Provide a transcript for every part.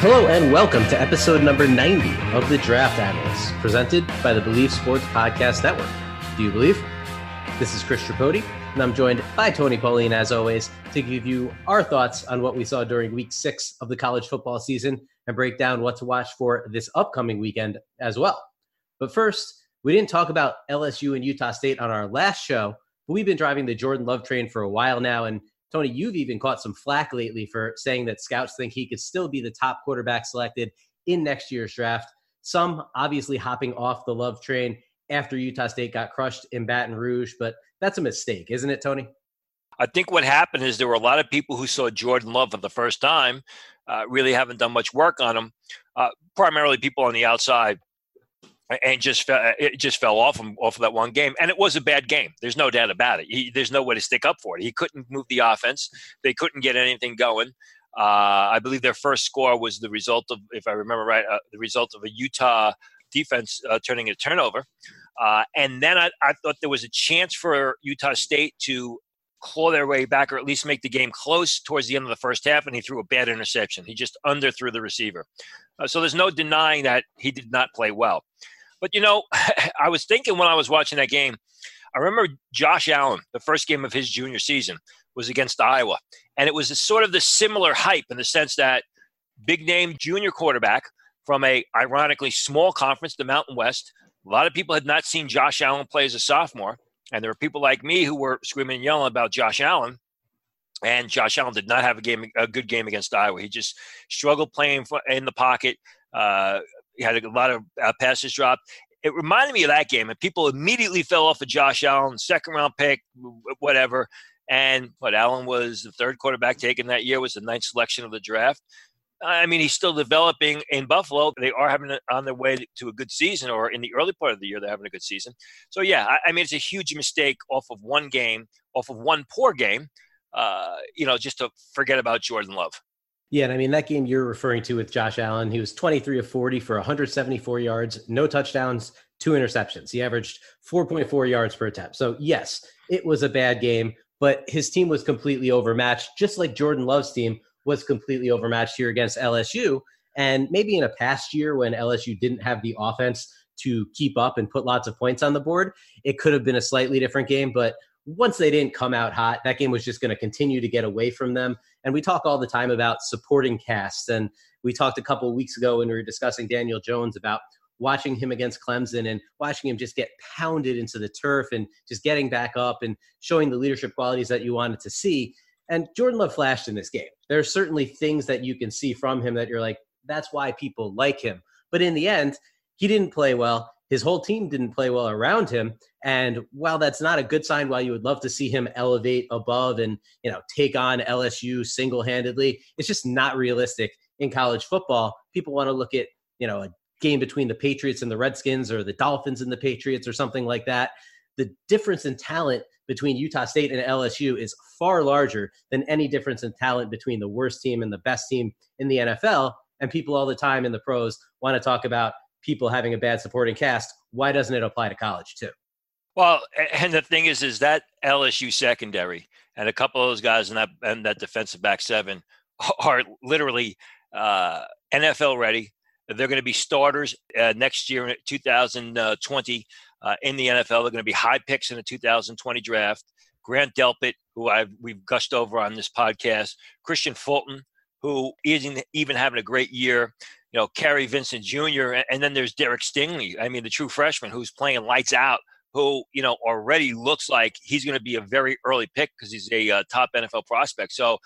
Hello and welcome to episode number 90 of the Draft Analyst, presented by the Bleav Sports Podcast Network. Do you believe? This is Chris Tripodi, and I'm joined by Tony Pauline, as always, to give you our thoughts on what we saw during week six of the college football season and break down what to watch for this upcoming weekend as well. But first, we didn't talk about LSU and Utah State on our last show, but we've been driving the Jordan Love train for a while now, and Tony, you've even caught some flack lately for saying that scouts think he could still be the top quarterback selected in next year's draft. Some obviously hopping off the love train after Utah State got crushed in Baton Rouge, but that's a mistake, isn't it, Tony? I think what happened is there were a lot of people who saw Jordan Love for the first time, uh, really haven't done much work on him, uh, primarily people on the outside and just fell, it just fell off him off of that one game. And it was a bad game. There's no doubt about it. He, there's no way to stick up for it. He couldn't move the offense. They couldn't get anything going. Uh, I believe their first score was the result of, if I remember right, uh, the result of a Utah defense uh, turning a turnover. Uh, and then I, I thought there was a chance for Utah State to claw their way back or at least make the game close towards the end of the first half, and he threw a bad interception. He just underthrew the receiver. Uh, so there's no denying that he did not play well. But you know, I was thinking when I was watching that game, I remember Josh Allen, the first game of his junior season was against Iowa. And it was sort of the similar hype in the sense that big name junior quarterback from a ironically small conference, the Mountain West. A lot of people had not seen Josh Allen play as a sophomore. And there were people like me who were screaming and yelling about Josh Allen. And Josh Allen did not have a game, a good game against Iowa. He just struggled playing in the pocket. Uh, had a lot of uh, passes dropped. It reminded me of that game, and people immediately fell off of Josh Allen, second round pick, whatever. And what Allen was the third quarterback taken that year, was the ninth selection of the draft. I mean, he's still developing in Buffalo. They are having it on their way to a good season, or in the early part of the year, they're having a good season. So, yeah, I, I mean, it's a huge mistake off of one game, off of one poor game, uh, you know, just to forget about Jordan Love. Yeah, and I mean that game you're referring to with Josh Allen, he was 23 of 40 for 174 yards, no touchdowns, two interceptions. He averaged 4.4 yards per attempt. So yes, it was a bad game, but his team was completely overmatched, just like Jordan Love's team was completely overmatched here against LSU. And maybe in a past year when LSU didn't have the offense to keep up and put lots of points on the board, it could have been a slightly different game. But once they didn't come out hot, that game was just going to continue to get away from them. And we talk all the time about supporting casts. And we talked a couple of weeks ago when we were discussing Daniel Jones about watching him against Clemson and watching him just get pounded into the turf and just getting back up and showing the leadership qualities that you wanted to see. And Jordan Love flashed in this game. There are certainly things that you can see from him that you're like, that's why people like him. But in the end, he didn't play well his whole team didn't play well around him. And while that's not a good sign, while you would love to see him elevate above and you know take on LSU single handedly, it's just not realistic in college football. People want to look at you know a game between the Patriots and the Redskins or the Dolphins and the Patriots or something like that. The difference in talent between Utah State and LSU is far larger than any difference in talent between the worst team and the best team in the NFL. And people all the time in the pros want to talk about people having a bad supporting cast, why doesn't it apply to college too? Well, and the thing is, is that LSU secondary and a couple of those guys in that and that defensive back seven are literally uh, NFL ready. They're going to be starters uh, next year in 2020 uh, in the NFL. They're going to be high picks in the 2020 draft. Grant Delpit, who I've, we've gushed over on this podcast, Kristian Fulton, who isn't even having a great year you know, Kary Vincent Jr. And then there's Derek Stingley. I mean, the true freshman who's playing lights out, who, you know, already looks like he's going to be a very early pick because he's a uh, top NFL prospect. So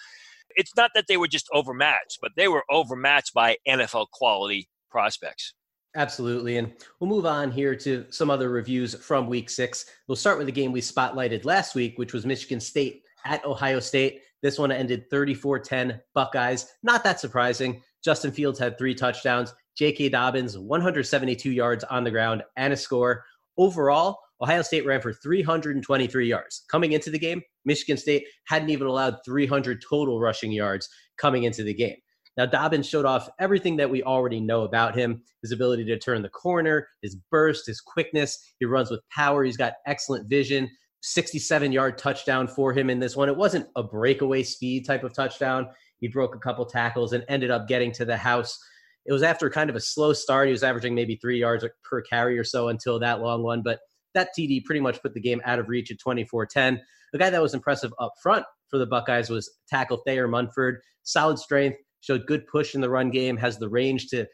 it's not that they were just overmatched, but they were overmatched by NFL quality prospects. Absolutely. And we'll move on here to some other reviews from week six. We'll start with the game we spotlighted last week, which was Michigan State at Ohio State. This one ended 34 10 Buckeyes. Not that surprising. Justin Fields had three touchdowns. J.K. Dobbins, 172 yards on the ground and a score. Overall, Ohio State ran for 323 yards. Coming into the game, Michigan State hadn't even allowed 300 total rushing yards coming into the game. Now, Dobbins showed off everything that we already know about him his ability to turn the corner, his burst, his quickness. He runs with power. He's got excellent vision. 67 yard touchdown for him in this one. It wasn't a breakaway speed type of touchdown. He broke a couple tackles and ended up getting to the house. It was after kind of a slow start. He was averaging maybe three yards per carry or so until that long one, but that TD pretty much put the game out of reach at 24 10. The guy that was impressive up front for the Buckeyes was tackle Thayer Munford. Solid strength, showed good push in the run game, has the range to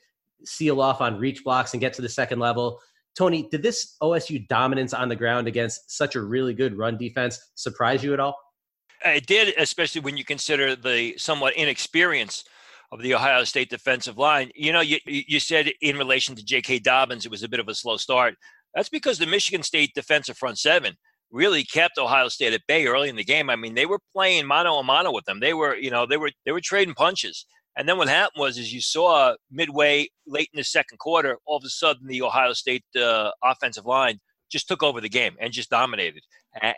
seal off on reach blocks and get to the second level. Tony, did this OSU dominance on the ground against such a really good run defense surprise you at all? It did, especially when you consider the somewhat inexperience of the Ohio State defensive line. You know, you, you said in relation to J.K. Dobbins, it was a bit of a slow start. That's because the Michigan State defensive front seven really kept Ohio State at bay early in the game. I mean, they were playing mano a mano with them. They were, you know, they were they were trading punches. And then what happened was, is you saw midway late in the second quarter, all of a sudden the Ohio State uh, offensive line just took over the game and just dominated.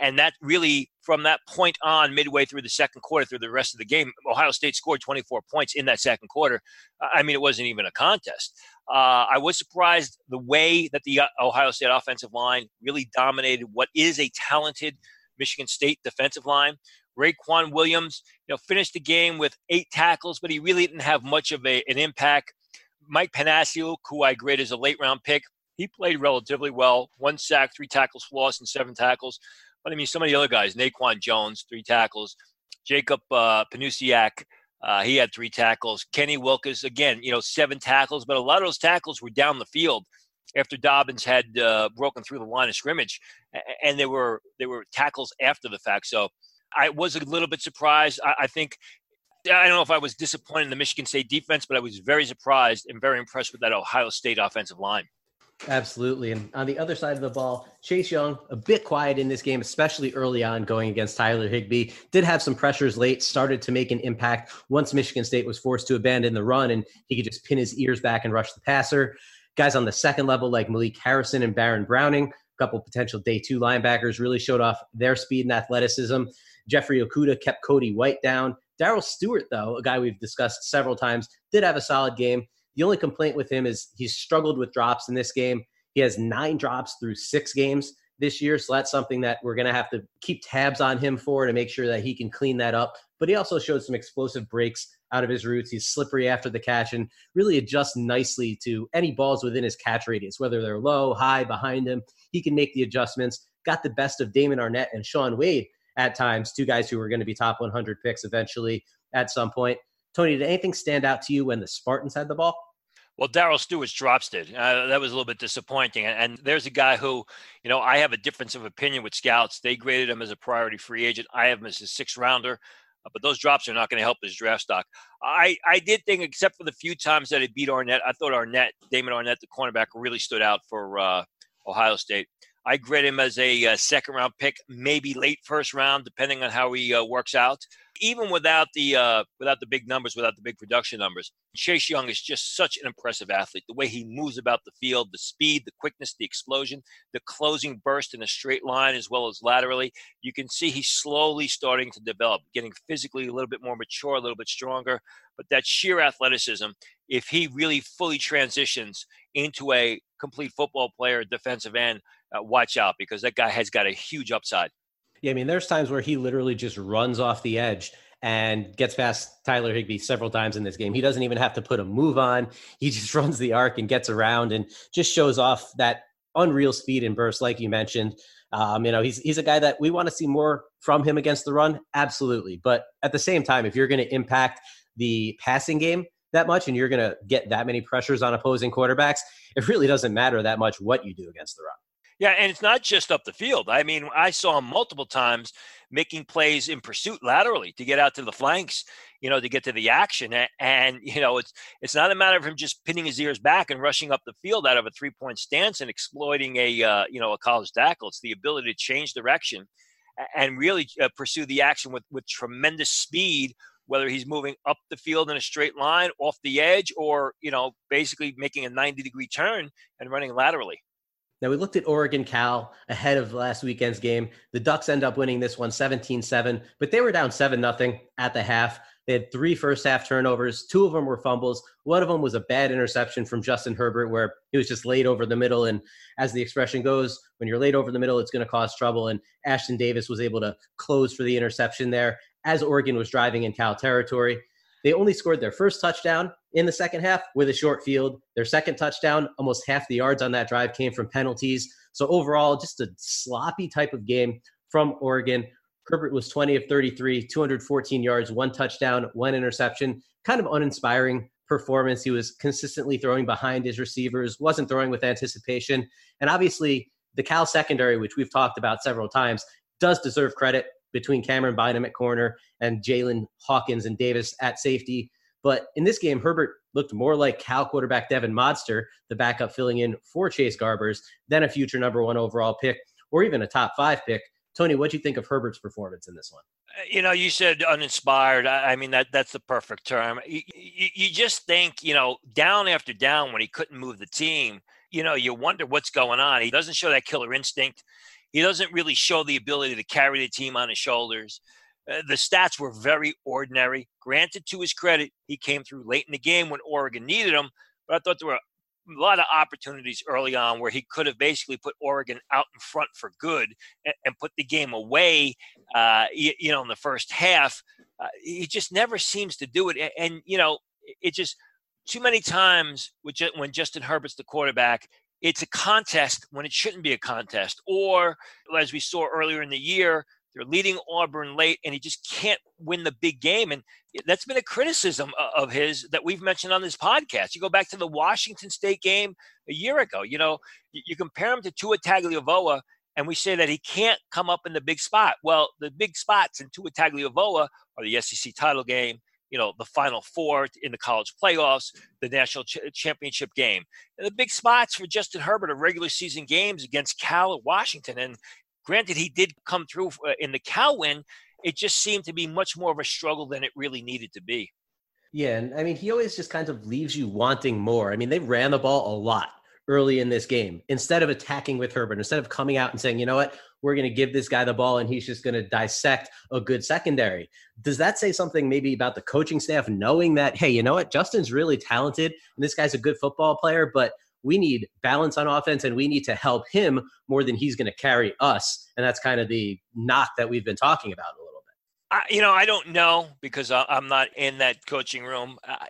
And that really, from that point on, midway through the second quarter, through the rest of the game, Ohio State scored 24 points in that second quarter. I mean, it wasn't even a contest. Uh, I was surprised the way that the uh, Ohio State offensive line really dominated what is a talented Michigan State defensive line. Raequan Williams, you know, finished the game with eight tackles, but he really didn't have much of a, an impact. Mike Panasiuk, who I grade as a late round pick, he played relatively well. One sack, three tackles for loss, and seven tackles. But I mean, some of the other guys, Naquan Jones, three tackles. Jacob uh, Panasiuk, uh, he had three tackles. Kenny Willekes, again, you know, seven tackles, but a lot of those tackles were down the field after Dobbins had uh, broken through the line of scrimmage, and they were they were tackles after the fact. So I was a little bit surprised. I, I think I don't know if I was disappointed in the Michigan State defense, but I was very surprised and very impressed with that Ohio State offensive line. Absolutely. And on the other side of the ball, Chase Young, a bit quiet in this game, especially early on going against Tyler Higbee. Did have some pressures late, started to make an impact once Michigan State was forced to abandon the run and he could just pin his ears back and rush the passer. Guys on the second level like Malik Harrison and Baron Browning, a couple potential day two linebackers, really showed off their speed and athleticism. Jeffrey Okudah kept Cody White down. Darrell Stewart, though, a guy we've discussed several times, did have a solid game. The only complaint with him is he's struggled with drops in this game. He has nine drops through six games this year. So that's something that we're going to have to keep tabs on him for to make sure that he can clean that up. But he also showed some explosive breaks out of his routes. He's slippery after the catch and really adjusts nicely to any balls within his catch radius, whether they're low, high, behind him. He can make the adjustments. Got the best of Damon Arnette and Shaun Wade at times, two guys who were going to be top 100 picks eventually at some point. Tony, did anything stand out to you when the Spartans had the ball? Well, Darrell Stewart's drops did. Uh, that was a little bit disappointing. And, and, there's a guy who, you know, I have a difference of opinion with scouts. They graded him as a priority free agent. I have him as a six rounder. Uh, but those drops are not going to help his draft stock. I, I did think, except for the few times that he beat Arnette, I thought Arnette, Damon Arnette, the cornerback, really stood out for uh, Ohio State. I grade him as a, uh, second round pick, maybe late first round, depending on how he uh, works out. Even without the uh, without the big numbers, without the big production numbers, Chase Young is just such an impressive athlete. The way he moves about the field, the speed, the quickness, the explosion, the closing burst in a straight line as well as laterally. You can see he's slowly starting to develop, getting physically a little bit more mature, a little bit stronger. But that sheer athleticism, if he really fully transitions into a complete football player, defensive end, uh, watch out because that guy has got a huge upside. Yeah, I mean, there's times where he literally just runs off the edge and gets past Tyler Higbee several times in this game. He doesn't even have to put a move on. He just runs the arc and gets around and just shows off that unreal speed and burst, like you mentioned. Um, you know, he's he's a guy that we want to see more from him against the run, absolutely. But at the same time, if you're going to impact the passing game that much and you're going to get that many pressures on opposing quarterbacks, it really doesn't matter that much what you do against the run. Yeah, and it's not just up the field. I mean, I saw him multiple times making plays in pursuit laterally to get out to the flanks, you know, to get to the action. And, you know, it's it's not a matter of him just pinning his ears back and rushing up the field out of a three point stance and exploiting a uh, you know a college tackle. It's the ability to change direction and really uh, pursue the action with with tremendous speed whether he's moving up the field in a straight line off the edge or you know basically making a 90 degree turn and running laterally now, we looked at Oregon Cal ahead of last weekend's game. The Ducks end up winning this one 17 7, but they were down 7 0 at the half. They had three first half turnovers. Two of them were fumbles. One of them was a bad interception from Justin Herbert, where he was just laid over the middle. And as the expression goes, when you're laid over the middle, it's going to cause trouble. And Ashton Davis was able to close for the interception there as Oregon was driving in Cal territory. They only scored their first touchdown in the second half with a short field. Their second touchdown, almost half the yards on that drive came from penalties. So overall, just a sloppy type of game from Oregon. Herbert was 20 of 33, 214 yards, one touchdown, one interception. Kind of uninspiring performance. He was consistently throwing behind his receivers, wasn't throwing with anticipation. And obviously, the Cal secondary, which we've talked about several times, does deserve credit between Camryn Bynum at corner and Jaylinn Hawkins and Davis at safety. But in this game, Herbert looked more like Cal quarterback Devon Modster, the backup filling in for Chase Garbers, than a future number one overall pick or even a top five pick. Tony, what do you think of Herbert's performance in this one? Uh, you know, you said uninspired. I mean, that that's the perfect term. You, you, you just think, you know, down after down when he couldn't move the team, you know, you wonder what's going on. He doesn't show that killer instinct. He doesn't really show the ability to carry the team on his shoulders. Uh, the stats were very ordinary. Granted, to his credit, he came through late in the game when Oregon needed him, but I thought there were a lot of opportunities early on where he could have basically put Oregon out in front for good and, and put the game away. Uh, you, you, know, in the first half, uh, he just never seems to do it. And, and you know, it just too many times when Justin Herbert's the quarterback, it's a contest when it shouldn't be a contest. Or, as we saw earlier in the year, they're leading Auburn late, and he just can't win the big game. And that's been a criticism of his that we've mentioned on this podcast. You go back to the Washington State game a year ago. You know, you compare him to Tua Tagovailoa, and we say that he can't come up in the big spot. Well, the big spots in Tua Tagovailoa are the SEC title game you know the final four in the college playoffs the national ch- championship game and the big spots for justin herbert are regular season games against cal at washington and granted he did come through uh, in the cal win it just seemed to be much more of a struggle than it really needed to be yeah and i mean he always just kind of leaves you wanting more i mean they ran the ball a lot early in this game instead of attacking with herbert instead of coming out and saying you know what we're going to give this guy the ball and he's just going to dissect a good secondary. Does that say something maybe about the coaching staff knowing that, hey, you know what? Justin's really talented and this guy's a good football player, but we need balance on offense and we need to help him more than he's going to carry us. And that's kind of the knock that we've been talking about a little bit. I, you know, I don't know because I'm not in that coaching room. I,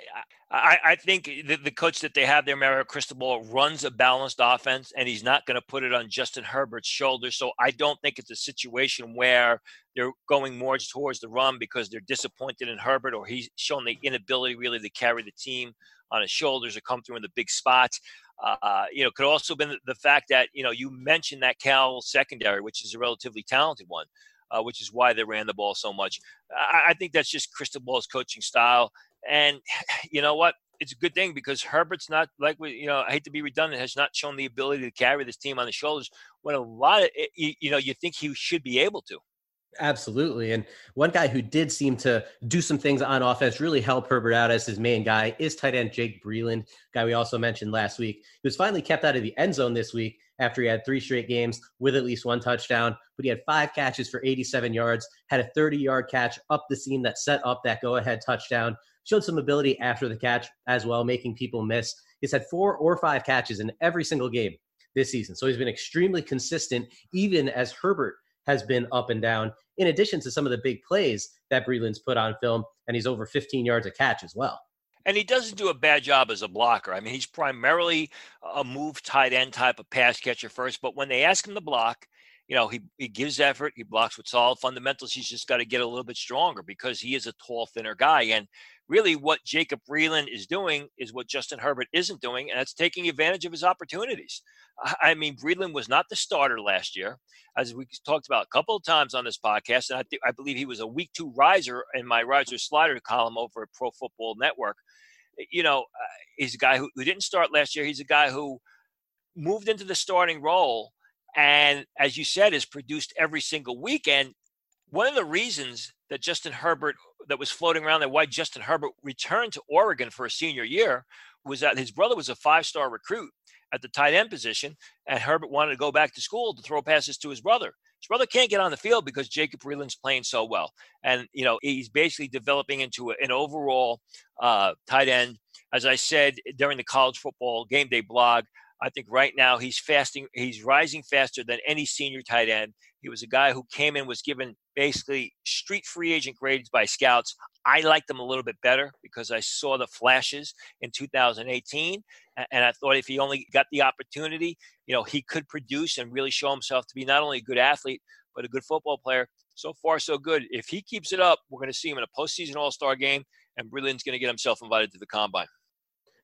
I, I think the, the, coach that they have there, Mario Cristobal, runs a balanced offense, and he's not going to put it on Justin Herbert's shoulders. So I don't think it's a situation where they're going more towards the run because they're disappointed in Herbert, or he's shown the inability really to carry the team on his shoulders or come through in the big spots. Uh, you know, could also been the fact that you know you mentioned that Cal secondary, which is a relatively talented one. Uh, which is why they ran the ball so much. I, I think that's just Cristobal's coaching style. And you know what? It's a good thing because Herbert's not like we, you know, I hate to be redundant, has not shown the ability to carry this team on his shoulders when a lot of, eh, you know, you think he should be able to. Absolutely. And one guy who did seem to do some things on offense, really help Herbert out as his main guy, is tight end Jake Breeland, guy we also mentioned last week. He was finally kept out of the end zone this week after he had three straight games with at least one touchdown. But he had five catches for 87 yards, had a 30 yard catch up the seam that set up that go ahead touchdown showed some ability after the catch as well, making people miss. He's had four or five catches in every single game this season. So he's been extremely consistent, even as Herbert has been up and down, in addition to some of the big plays that Breeland's put on film. And he's over 15 yards a catch as well. And he doesn't do a bad job as a blocker. I mean, he's primarily a move tight end type of pass catcher first, but when they ask him to block, you know, he, he gives effort, he blocks with solid fundamentals. He's just got to get a little bit stronger because he is a tall, thinner guy. And really what Jacob Breeland is doing is what Justin Herbert isn't doing, and that's taking advantage of his opportunities. I mean, Breeland was not the starter last year, as we talked about a couple of times on this podcast, and I, th- I believe he was a week two riser in my riser slider column over at Pro Football Network. You know, uh, he's a guy who, who didn't start last year. He's a guy who moved into the starting role and as you said is produced every single weekend one of the reasons that Justin Herbert that was floating around that why Justin Herbert returned to Oregon for a senior year was that his brother was a five-star recruit at the tight end position, and Herbert wanted to go back to school to throw passes to his brother. His brother can't get on the field because Jacob Breeland's playing so well, and you know he's basically developing into an overall uh, tight end. As I said during the college football game day blog, I think right now he's fasting, he's rising faster than any senior tight end. He was a guy who came in, was given basically street free agent grades by scouts. I liked him a little bit better because I saw the flashes in 2018. And I thought if he only got the opportunity, you know, he could produce and really show himself to be not only a good athlete, but a good football player. So far, so good. If he keeps it up, we're going to see him in a postseason All Star game, and Breeland's going to get himself invited to the combine.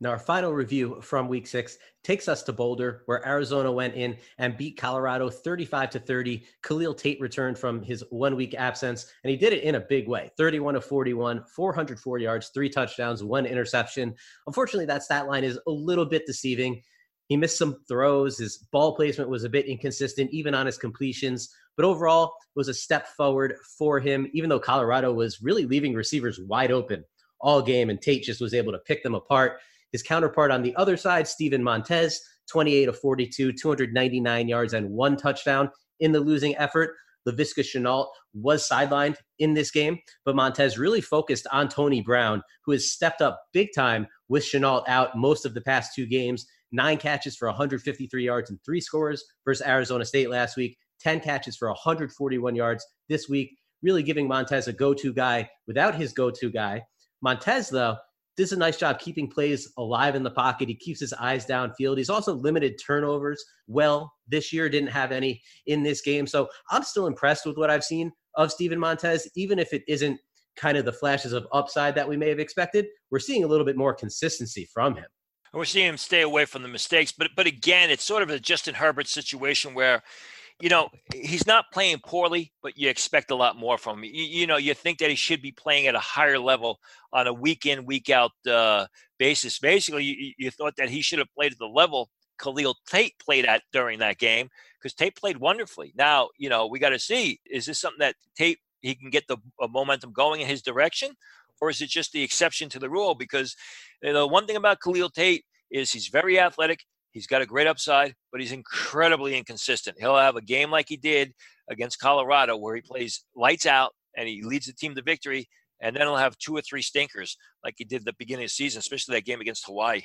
Now, our final review from week six takes us to Boulder, where Arizona went in and beat Colorado 35 to 30. Khalil Tate returned from his one week absence, and he did it in a big way 31 to 41, 404 yards, three touchdowns, one interception. Unfortunately, that stat line is a little bit deceiving. He missed some throws. His ball placement was a bit inconsistent, even on his completions. But overall, it was a step forward for him, even though Colorado was really leaving receivers wide open all game, and Tate just was able to pick them apart. His counterpart on the other side, Steven Montez, 28 of 42, 299 yards and one touchdown in the losing effort. Laviska Shenault was sidelined in this game, but Montez really focused on Tony Brown, who has stepped up big time with Shenault out most of the past two games. Nine catches for 153 yards and three scores versus Arizona State last week. 10 catches for 141 yards this week, really giving Montez a go to guy without his go to guy. Montez, though, does a nice job keeping plays alive in the pocket. He keeps his eyes downfield. He's also limited turnovers well this year, didn't have any in this game. So I'm still impressed with what I've seen of Steven Montez, even if it isn't kind of the flashes of upside that we may have expected. We're seeing a little bit more consistency from him. We're seeing him stay away from the mistakes, but but again, it's sort of a Justin Herbert situation where you know, he's not playing poorly, but you expect a lot more from him. You, you, know, you think that he should be playing at a higher level on a week in, week out uh, basis. Basically, you, you thought that he should have played at the level Khalil Tate played at during that game because Tate played wonderfully. Now, you know, we got to see is this something that Tate he can get the momentum going in his direction, or is it just the exception to the rule? Because you know, one thing about Khalil Tate is he's very athletic. He's got a great upside, but he's incredibly inconsistent. He'll have a game like he did against Colorado where he plays lights out and he leads the team to victory, and then he'll have two or three stinkers like he did the beginning of the season, especially that game against Hawaii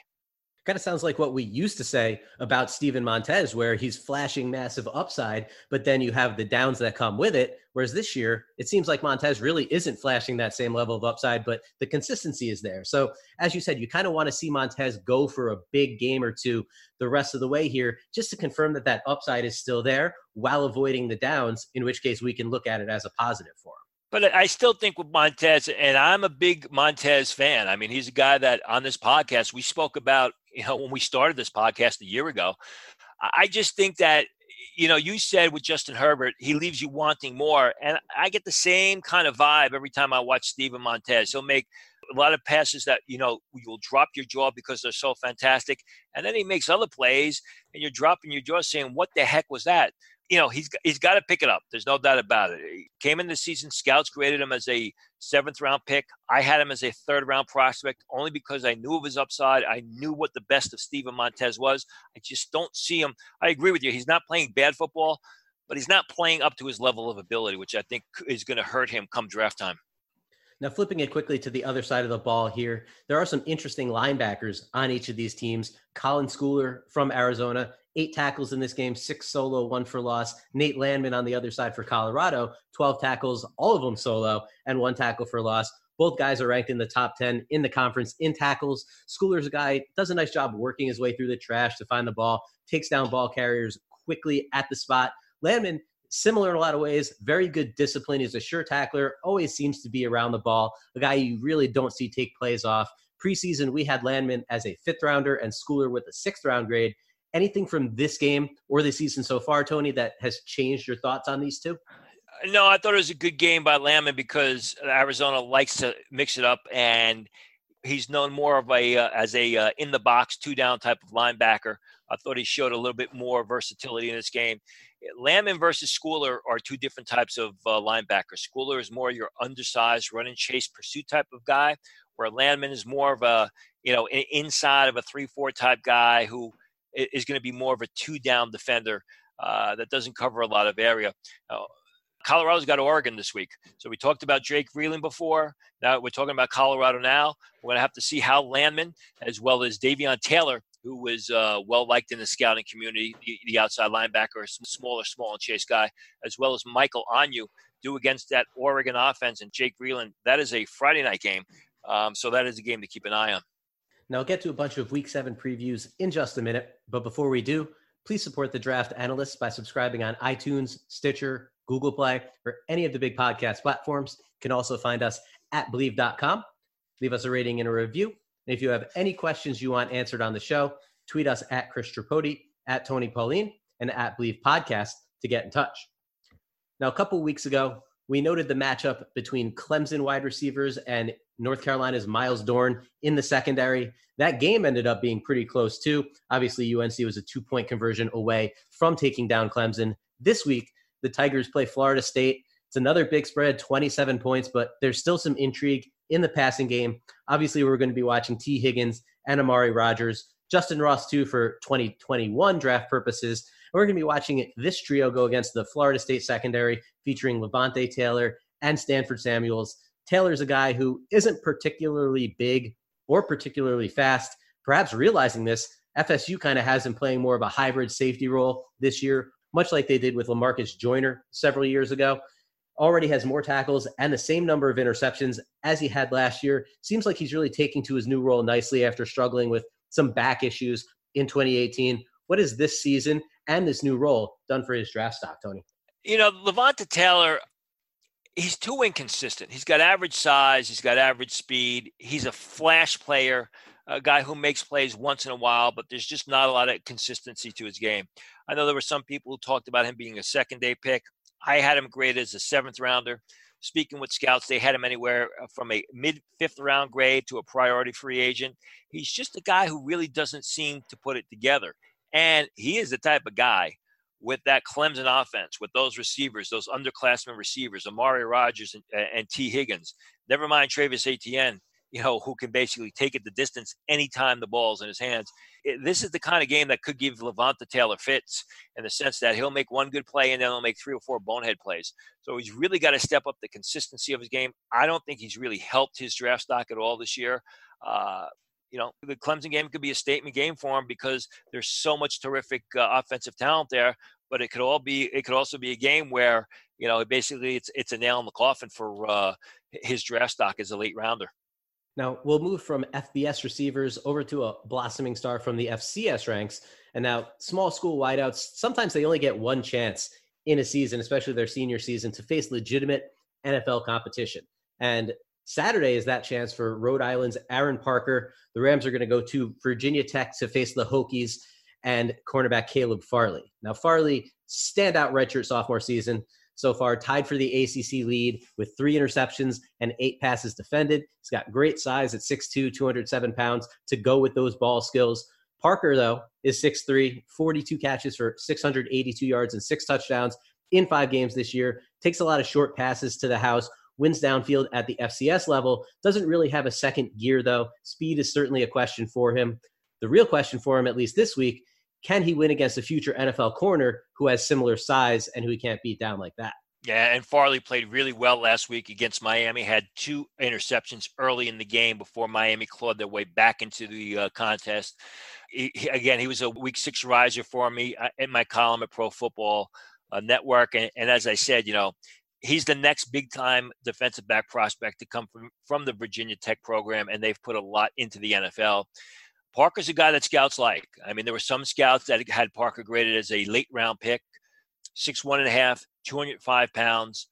kind of sounds like what we used to say about Steven Montez, where he's flashing massive upside, but then you have the downs that come with it. Whereas this year, it seems like Montez really isn't flashing that same level of upside, but the consistency is there. So, as you said, you kind of want to see Montez go for a big game or two the rest of the way here, just to confirm that that upside is still there while avoiding the downs, in which case we can look at it as a positive for him. But I still think with Montez, and I'm a big Montez fan. I mean, he's a guy that on this podcast we spoke about, you know, when we started this podcast a year ago. I just think that, you know, you said with Justin Herbert, he leaves you wanting more. And I get the same kind of vibe every time I watch Steven Montez. He'll make a lot of passes that, you know, you'll drop your jaw because they're so fantastic. And then he makes other plays and you're dropping your jaw saying, what the heck was that? You know he's he's got to pick it up. There's no doubt about it. He came in the season, scouts graded him as a seventh round pick. I had him as a third round prospect only because I knew of his upside. I knew what the best of Steven Montez was. I just don't see him. I agree with you. He's not playing bad football, but he's not playing up to his level of ability, which I think is going to hurt him come draft time. Now, flipping it quickly to the other side of the ball here, there are some interesting linebackers on each of these teams. Colin Schooler from Arizona eight tackles in this game, six solo, one for loss. Nate Landman on the other side for Colorado, 12 tackles, all of them solo, and one tackle for loss. Both guys are ranked in the top 10 in the conference in tackles. Schooler's a guy, does a nice job working his way through the trash to find the ball, takes down ball carriers quickly at the spot. Landman, similar in a lot of ways, very good discipline. He's a sure tackler, always seems to be around the ball, a guy you really don't see take plays off. Preseason, we had Landman as a fifth rounder and Schooler with a sixth round grade anything from this game or the season so far, Tony, that has changed your thoughts on these two? No, I thought it was a good game by Landman because Arizona likes to mix it up, and he's known more of a uh, as a uh, in the box two down type of linebacker. I thought he showed a little bit more versatility in this game. Landman versus Schooler are two different types of uh, linebackers. Schooler is more your undersized run and chase pursuit type of guy, where Landman is more of a you know inside of a three four type guy who is going to be more of a two down defender uh, that doesn't cover a lot of area. Uh, Colorado's got Oregon this week. So we talked about Jake Breeland before. Now we're talking about Colorado now. We're going to have to see how Landman, as well as Davion Taylor, who was uh, well liked in the scouting community, the, the outside linebacker, smaller, small and chase guy, as well as Michael Onu, do against that Oregon offense and Jake Breeland. That is a Friday night game. Um, so that is a game to keep an eye on. Now, I'll get to a bunch of week seven previews in just a minute. But before we do, please support the draft analysts by subscribing on iTunes, Stitcher, Google Play, or any of the big podcast platforms. You can also find us at bleav.com. Leave us a rating and a review. And if you have any questions you want answered on the show, tweet us at Chris Tripodi, at Tony Pauline, and at Bleav Podcast to get in touch. Now, a couple weeks ago, we noted the matchup between Clemson wide receivers and North Carolina's Myles Dorn in the secondary. That game ended up being pretty close, too. Obviously, UNC was a two point conversion away from taking down Clemson. This week, the Tigers play Florida State. It's another big spread, 27 points, but there's still some intrigue in the passing game. Obviously, we're going to be watching Tee Higgins and Amari Rodgers, Justin Ross, too, for 2021 draft purposes. And we're going to be watching this trio go against the Florida State secondary featuring Levonta Taylor and Stanford Samuels. Taylor's a guy who isn't particularly big or particularly fast. Perhaps realizing this, FSU kind of has him playing more of a hybrid safety role this year, much like they did with Lamarcus Joyner several years ago. Already has more tackles and the same number of interceptions as he had last year. Seems like he's really taking to his new role nicely after struggling with some back issues in 2018. What is this season and this new role done for his draft stock, Tony? You know, Levonta Taylor, he's too inconsistent. He's got average size, he's got average speed, he's a flash player, a guy who makes plays once in a while, but there's just not a lot of consistency to his game. I know there were some people who talked about him being a second day pick. I had him graded as a seventh rounder. Speaking with scouts, they had him anywhere uh, from a mid fifth round grade to a priority free agent. He's just a guy who really doesn't seem to put it together. And he is the type of guy with that Clemson offense, with those receivers, those underclassmen receivers, Amari Rodgers and, and Tee Higgins, never mind Travis Etienne, you know, who can basically take it the distance anytime the ball's in his hands. It, this is the kind of game that could give Levonta Taylor fits in the sense that he'll make one good play and then he'll make three or four bonehead plays. So he's really got to step up the consistency of his game. I don't think he's really helped his draft stock at all this year. Uh, you know, the Clemson game could be a statement game for him because there's so much terrific uh, offensive talent there. But it could all be, it could also be a game where you know, basically it's it's a nail in the coffin for uh, his draft stock as a late rounder. Now we'll move from FBS receivers over to a blossoming star from the FCS ranks. And now small school wideouts, sometimes they only get one chance in a season, especially their senior season, to face legitimate NFL competition. And Saturday is that chance for Rhode Island's Aaron Parker. The Rams are going to go to Virginia Tech to face the Hokies and cornerback Caleb Farley. Now, Farley, standout redshirt sophomore season so far, tied for the ACC lead with three interceptions and eight passes defended. He's got great size at 6'2, 207 pounds to go with those ball skills. Parker, though, is 6'3, 42 catches for 682 yards and six touchdowns in five games this year. Takes a lot of short passes to the house, wins downfield at the FCS level. Doesn't really have a second gear, though. Speed is certainly a question for him. The real question for him, at least this week, can he win against a future NFL corner who has similar size and who he can't beat down like that? Yeah, and Farley played really well last week against Miami. Had two interceptions early in the game before Miami clawed their way back into the uh, contest. He, he, again, he was a week six riser for me uh, in my column at Pro Football uh, Network, and, and as I said, you know, he's the next big time defensive back prospect to come from, from the Virginia Tech program, and they've put a lot into the NFL. Parker's a guy that scouts like. I mean, there were some scouts that had Parker graded as a late round pick, six one and a half, 205 pounds,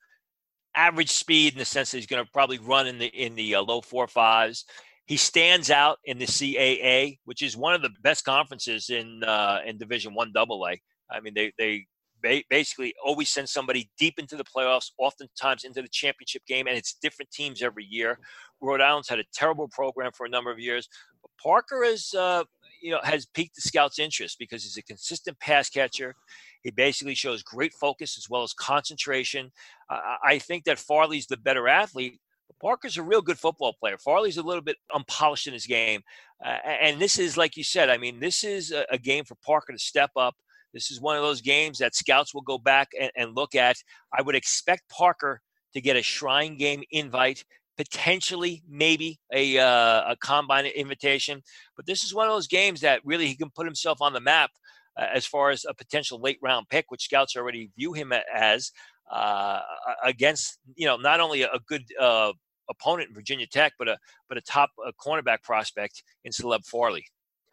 average speed in the sense that he's going to probably run in the in the uh, low four fives. He stands out in the CAA, which is one of the best conferences in uh, in Division One AA. I mean, they they basically always send somebody deep into the playoffs, oftentimes into the championship game, and it's different teams every year. Rhode Island's had a terrible program for a number of years. But Parker is, uh, you know, has piqued the scouts' interest because he's a consistent pass catcher. He basically shows great focus as well as concentration. Uh, I think that Farley's the better athlete. Parker's a real good football player. Farley's a little bit unpolished in his game. Uh, and this is, like you said, I mean, this is a, a game for Parker to step up this is one of those games that scouts will go back and, and look at. I would expect Parker to get a Shrine game invite potentially maybe a uh, a combine invitation. But this is one of those games that really he can put himself on the map uh, as far as a potential late round pick, which scouts already view him as uh, against you know not only a good uh, opponent in Virginia Tech, but a but a top uh, cornerback prospect in Caleb Farley.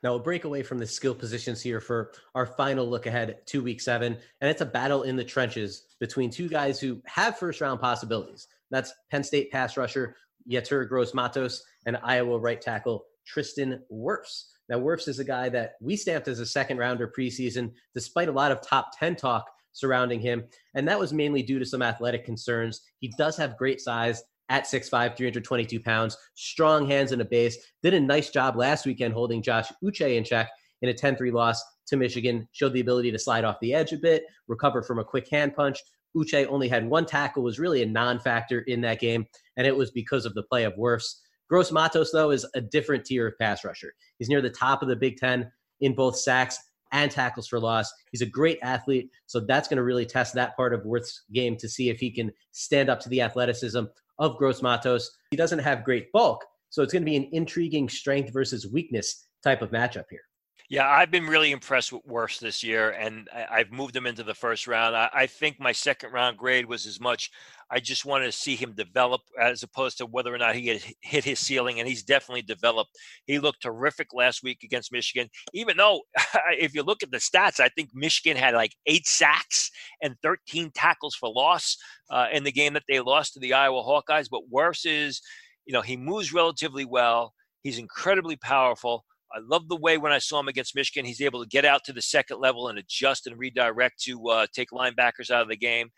Now we'll break away from the skill positions here for our final look ahead to week seven. And it's a battle in the trenches between two guys who have first round possibilities. That's Penn State pass rusher Yetur Gross Matos and Iowa right tackle Tristan Wirfs. Now, Wirfs is a guy that we stamped as a second rounder preseason, despite a lot of top 10 talk surrounding him. And that was mainly due to some athletic concerns. He does have great size at 6'5, 322 pounds, strong hands in a base. Did a nice job last weekend holding Josh Uche in check in a 10 3 loss to Michigan. Showed the ability to slide off the edge a bit, recover from a quick hand punch. Uche only had one tackle, was really a non factor in that game, and it was because of the play of Wirfs. Gross Matos, though, is a different tier of pass rusher. He's near the top of the Big Ten in both sacks and tackles for loss. He's a great athlete, so that's going to really test that part of Wirfs' game to see if he can stand up to the athleticism of Gross Matos. He doesn't have great bulk, so it's going to be an intriguing strength versus weakness type of matchup here. Yeah, I've been really impressed with Wirfs this year, and I, have moved him into the first round. I, I, think my second round grade was as much. I just wanted to see him develop as opposed to whether or not he had hit his ceiling, and he's definitely developed. He looked terrific last week against Michigan, even though if you look at the stats, I think Michigan had like eight sacks and 13 tackles for loss uh, in the game that they lost to the Iowa Hawkeyes. But Wirfs is, you know, he moves relatively well. He's incredibly powerful I love the way when I saw him against Michigan, he's able to get out to the second level and adjust and redirect to uh, take linebackers out of the game.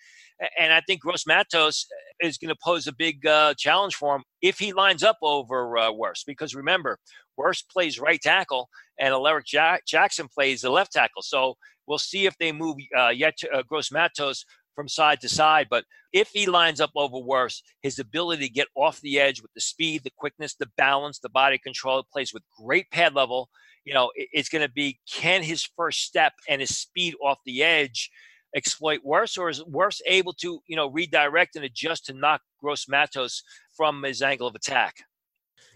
And I think Gross Matos is going to pose a big uh, challenge for him if he lines up over uh, Wirfs. Because remember, Wirfs plays right tackle and Alaric Jackson plays the left tackle. So we'll see if they move uh, Yetur, uh, Gross Matos from side to side. But if he lines up over Wirfs, his ability to get off the edge with the speed, the quickness, the balance, the body control, it plays with great pad level. You know, it's going to be can his first step and his speed off the edge exploit Wirfs, or is Wirfs able to, you know, redirect and adjust to knock Gross Matos from his angle of attack?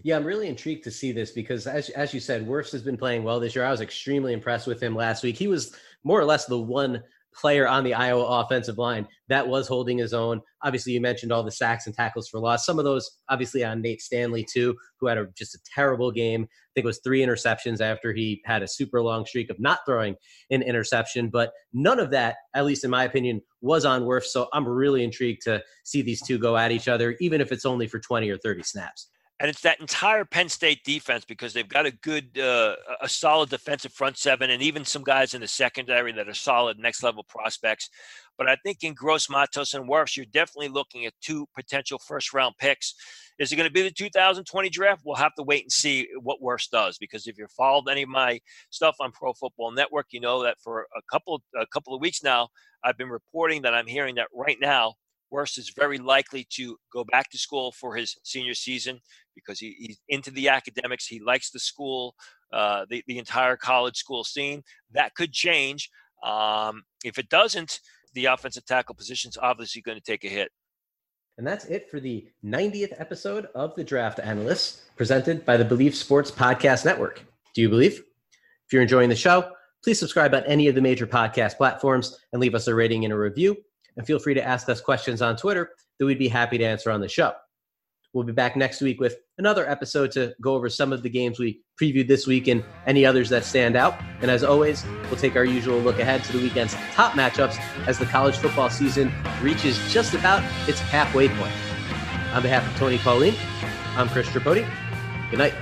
Yeah, I'm really intrigued to see this because, as as you said, Wirfs has been playing well this year. I was extremely impressed with him last week. He was more or less the one player on the Iowa offensive line that was holding his own. Obviously, you mentioned all the sacks and tackles for loss. Some of those, obviously, on Nate Stanley too, who had a, just a terrible game. I think it was three interceptions after he had a super long streak of not throwing an interception. But none of that, at least in my opinion, was on Wirfs. So I'm really intrigued to see these two go at each other, even if it's only for 20 or 30 snaps and it's that entire Penn State defense because they've got a good, uh, a solid defensive front seven, and even some guys in the secondary that are solid next level prospects. But I think in Gross Matos and Wirfs, you're definitely looking at two potential first round picks. Is it going to be the 2020 draft? We'll have to wait and see what Wirfs does because if you've followed any of my stuff on Pro Football Network, you know that for a couple a couple of weeks now, I've been reporting that I'm hearing that right now Wirfs is very likely to go back to school for his senior season because he, he's into the academics. He likes the school, uh, the, the entire college school scene. That could change. Um, if it doesn't, the offensive tackle position is obviously going to take a hit. And that's it for the 90th episode of the Draft Analysts, presented by the Bleav Sports Podcast Network. Do you believe? If you're enjoying the show, please subscribe on any of the major podcast platforms and leave us a rating and a review. And feel free to ask us questions on Twitter that we'd be happy to answer on the show. We'll be back next week with another episode to go over some of the games we previewed this week and any others that stand out. And as always, we'll take our usual look ahead to the weekend's top matchups as the college football season reaches just about its halfway point. On behalf of Tony Pauline, I'm Chris Tripodi. Good night.